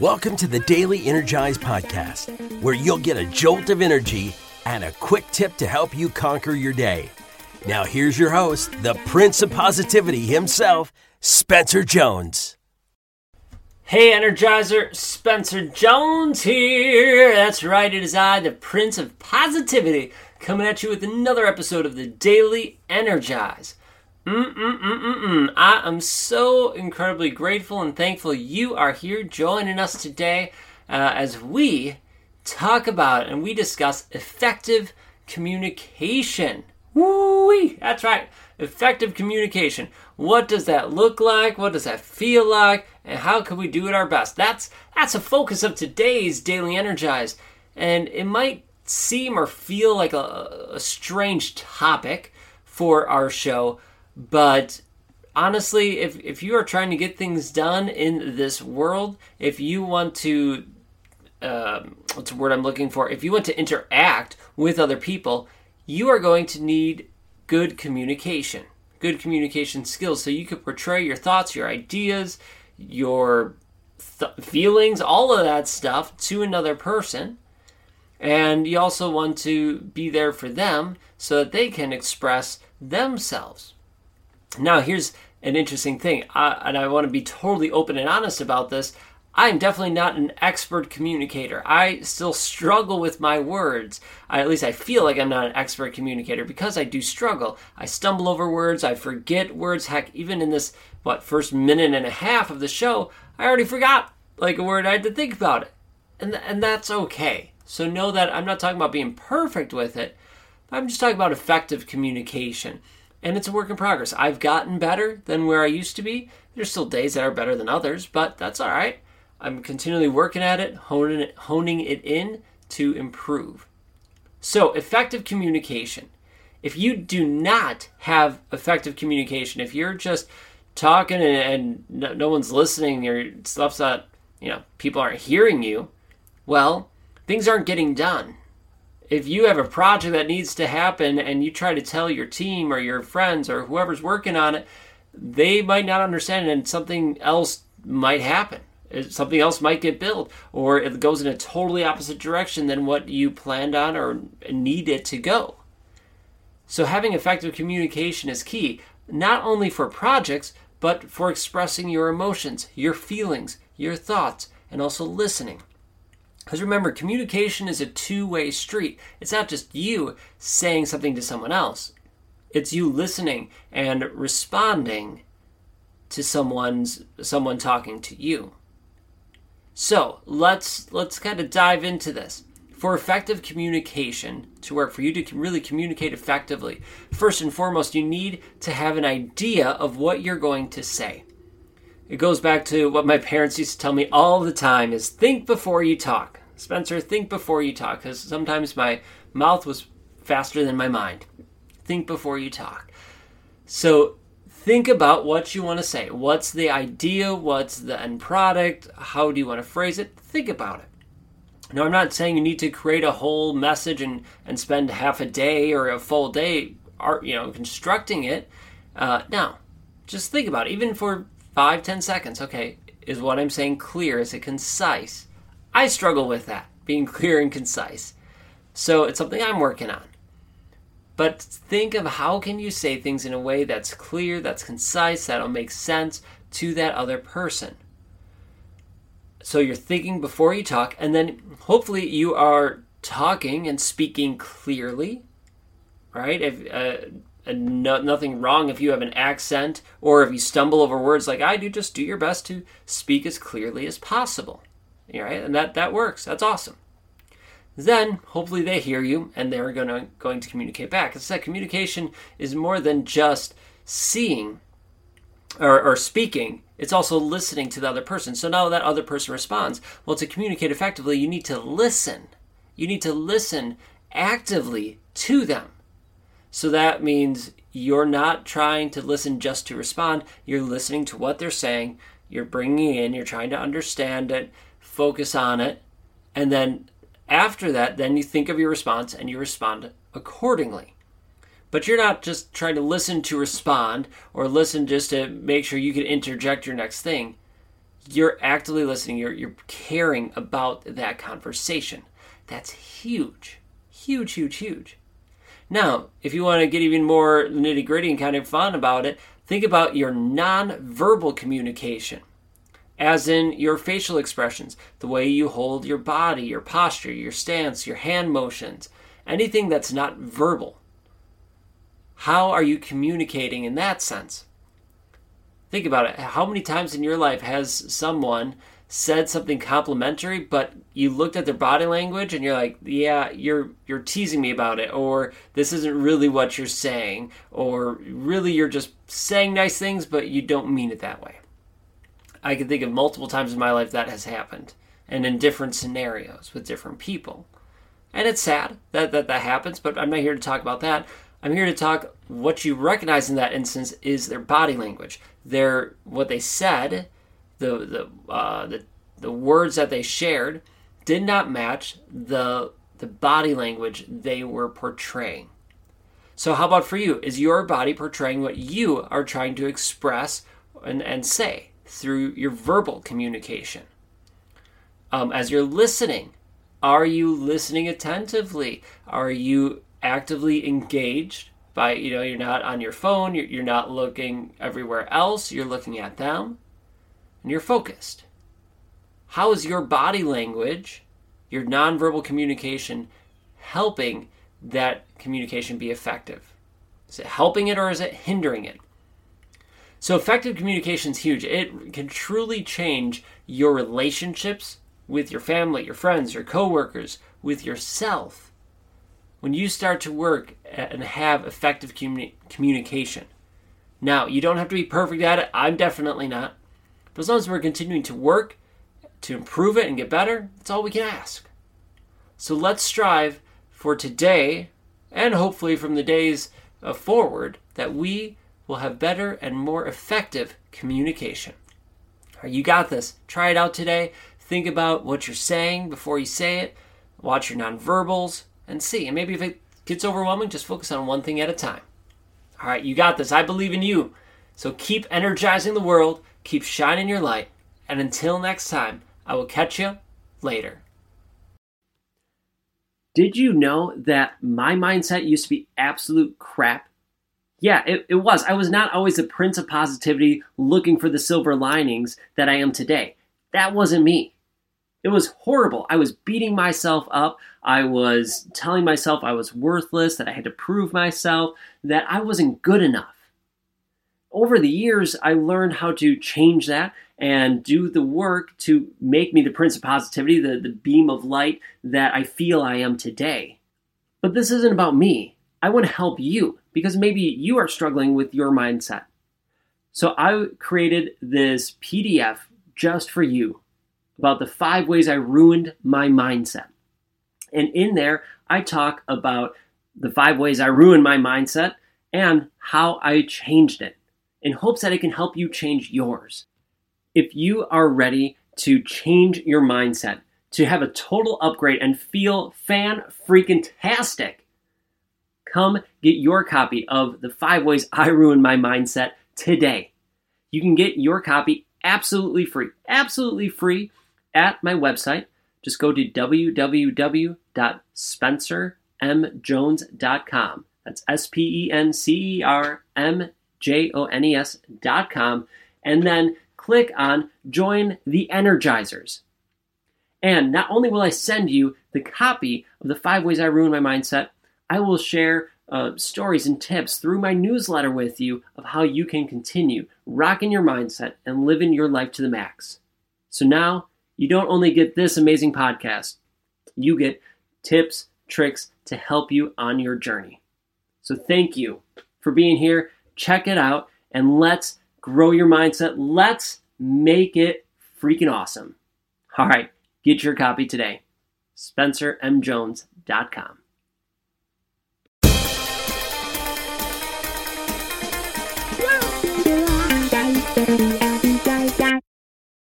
Welcome to the Daily Energize Podcast, where you'll get a jolt of energy and a quick tip to help you conquer your day. Now, here's your host, the Prince of Positivity himself, Spencer Jones. Hey, Energizer, Spencer Jones here. That's right, it is I, the Prince of Positivity, coming at you with another episode of the Daily Energize. Mm-mm-mm-mm-mm. I am so incredibly grateful and thankful you are here joining us today uh, as we talk about and we discuss effective communication. Woo-wee! That's right, effective communication. What does that look like? What does that feel like? And how can we do it our best? That's that's a focus of today's Daily Energize. And it might seem or feel like a, a strange topic for our show, but honestly, if, if you are trying to get things done in this world, if you want to, um, what's the word I'm looking for? If you want to interact with other people, you are going to need good communication, good communication skills so you can portray your thoughts, your ideas, your th- feelings, all of that stuff to another person. And you also want to be there for them so that they can express themselves. Now, here's an interesting thing, I, and I want to be totally open and honest about this. I'm definitely not an expert communicator. I still struggle with my words. I, at least I feel like I'm not an expert communicator because I do struggle. I stumble over words, I forget words. Heck, even in this, what, first minute and a half of the show, I already forgot like a word. I had to think about it. And, and that's okay. So know that I'm not talking about being perfect with it, I'm just talking about effective communication and it's a work in progress. I've gotten better than where I used to be. There's still days that are better than others, but that's all right. I'm continually working at it, honing it, honing it in to improve. So, effective communication. If you do not have effective communication, if you're just talking and, and no, one's listening, your stuff's not, you know, people aren't hearing you, well, things aren't getting done if you have a project that needs to happen and you try to tell your team or your friends or whoever's working on it, they might not understand and something else might happen. Something else might get built, or it goes in a totally opposite direction than what you planned on or need it to go. So, having effective communication is key, not only for projects, but for expressing your emotions, your feelings, your thoughts, and also listening. Because remember, communication is a two way street. It's not just you saying something to someone else, it's you listening and responding to someone's someone talking to you. So let's let's kind of dive into this. For effective communication to work, for you to really communicate effectively, first and foremost, you need to have an idea of what you're going to say. It goes back to what my parents used to tell me all the time is think before you talk. Spencer, think before you talk cuz sometimes my mouth was faster than my mind. Think before you talk. So think about what you want to say. What's the idea? What's the end product? How do you want to phrase it? Think about it. Now, I'm not saying you need to create a whole message and, and spend half a day or a full day, art, you know, constructing it. Uh, no, just think about it. Even for five, ten seconds. Okay, is what I'm saying clear? Is it concise? I struggle with that, being clear and concise. So it's something I'm working on. But think of how can you say things in a way that's clear, that's concise, that'll make sense to that other person. So you're thinking before you talk, and then hopefully you are talking and speaking clearly, right? If uh, no, nothing wrong if you have an accent or if you stumble over words like I do, just do your best to speak as clearly as possible. Right? And that, that works. That's awesome. Then hopefully they hear you and they're gonna going to communicate back. As I said, communication is more than just seeing or, or speaking, it's also listening to the other person. So now that other person responds, well, to communicate effectively, you need to listen. You need to listen actively to them. So that means you're not trying to listen just to respond. You're listening to what they're saying. You're bringing in, you're trying to understand it, focus on it, and then after that, then you think of your response and you respond accordingly. But you're not just trying to listen to respond or listen just to make sure you can interject your next thing. you're actively listening, you're, you're caring about that conversation. That's huge. Huge, huge, huge. Now, if you want to get even more nitty gritty and kind of fun about it, think about your non-verbal communication, as in your facial expressions, the way you hold your body, your posture, your stance, your hand motions, anything that's not verbal. How are you communicating in that sense? Think about it. How many times in your life has someone said something complimentary, but you looked at their body language and you're like, "Yeah, you're you're teasing me about it," or "This isn't really what you're saying," or "Really, you're just saying nice things, but you don't mean it that way." I can think of multiple times in my life that has happened, and in different scenarios with different people. And it's sad that that, that happens, but I'm not here to talk about that. I'm here to talk what you recognize in that instance is their body language, their what they said, the the uh, the the words that they shared did not match the the body language they were portraying. So how about for you? Is your body portraying what you are trying to express and, and say through your verbal communication? Um, as you're listening, are you listening attentively? Are you actively engaged by you know you're not on your phone you're, you're not looking everywhere else you're looking at them and you're focused how is your body language your nonverbal communication helping that communication be effective is it helping it or is it hindering it so effective communication is huge it can truly change your relationships with your family your friends your coworkers with yourself when you start to work and have effective communi- communication. Now, you don't have to be perfect at it. I'm definitely not. But as long as we're continuing to work to improve it and get better, that's all we can ask. So let's strive for today and hopefully from the days uh, forward that we will have better and more effective communication. All right, you got this. Try it out today. Think about what you're saying before you say it. Watch your nonverbals and see. And maybe if it gets overwhelming, just focus on one thing at a time. All right, you got this. I believe in you. So keep energizing the world, keep shining your light, and until next time, I will catch you later. Did you know that my mindset used to be absolute crap? Yeah, it, it was. I was not always the prince of positivity looking for the silver linings that I am today. That wasn't me. It was horrible. I was beating myself up. I was telling myself I was worthless, that I had to prove myself, that I wasn't good enough. Over the years, I learned how to change that and do the work to make me the prince of positivity, the, the beam of light that I feel I am today. But this isn't about me. I want to help you because maybe you are struggling with your mindset. So I created this PDF just for you about the five ways I ruined my mindset. And in there, I talk about the five ways I ruined my mindset and how I changed it in hopes that it can help you change yours. If you are ready to change your mindset, to have a total upgrade and feel fan freaking tastic, come get your copy of The Five Ways I Ruined My Mindset today. You can get your copy absolutely free, absolutely free at my website. Just go to www.spencermjones.com. That's S P E N C E R M J O N E S.com. And then click on Join the Energizers. And not only will I send you the copy of the five ways I ruin my mindset, I will share uh, stories and tips through my newsletter with you of how you can continue rocking your mindset and living your life to the max. So now you don't only get this amazing podcast, you get tips, tricks to help you on your journey. So thank you for being here. Check it out and let's grow your mindset. Let's make it freaking awesome. All right, get your copy today. SpencerMJones.com. You.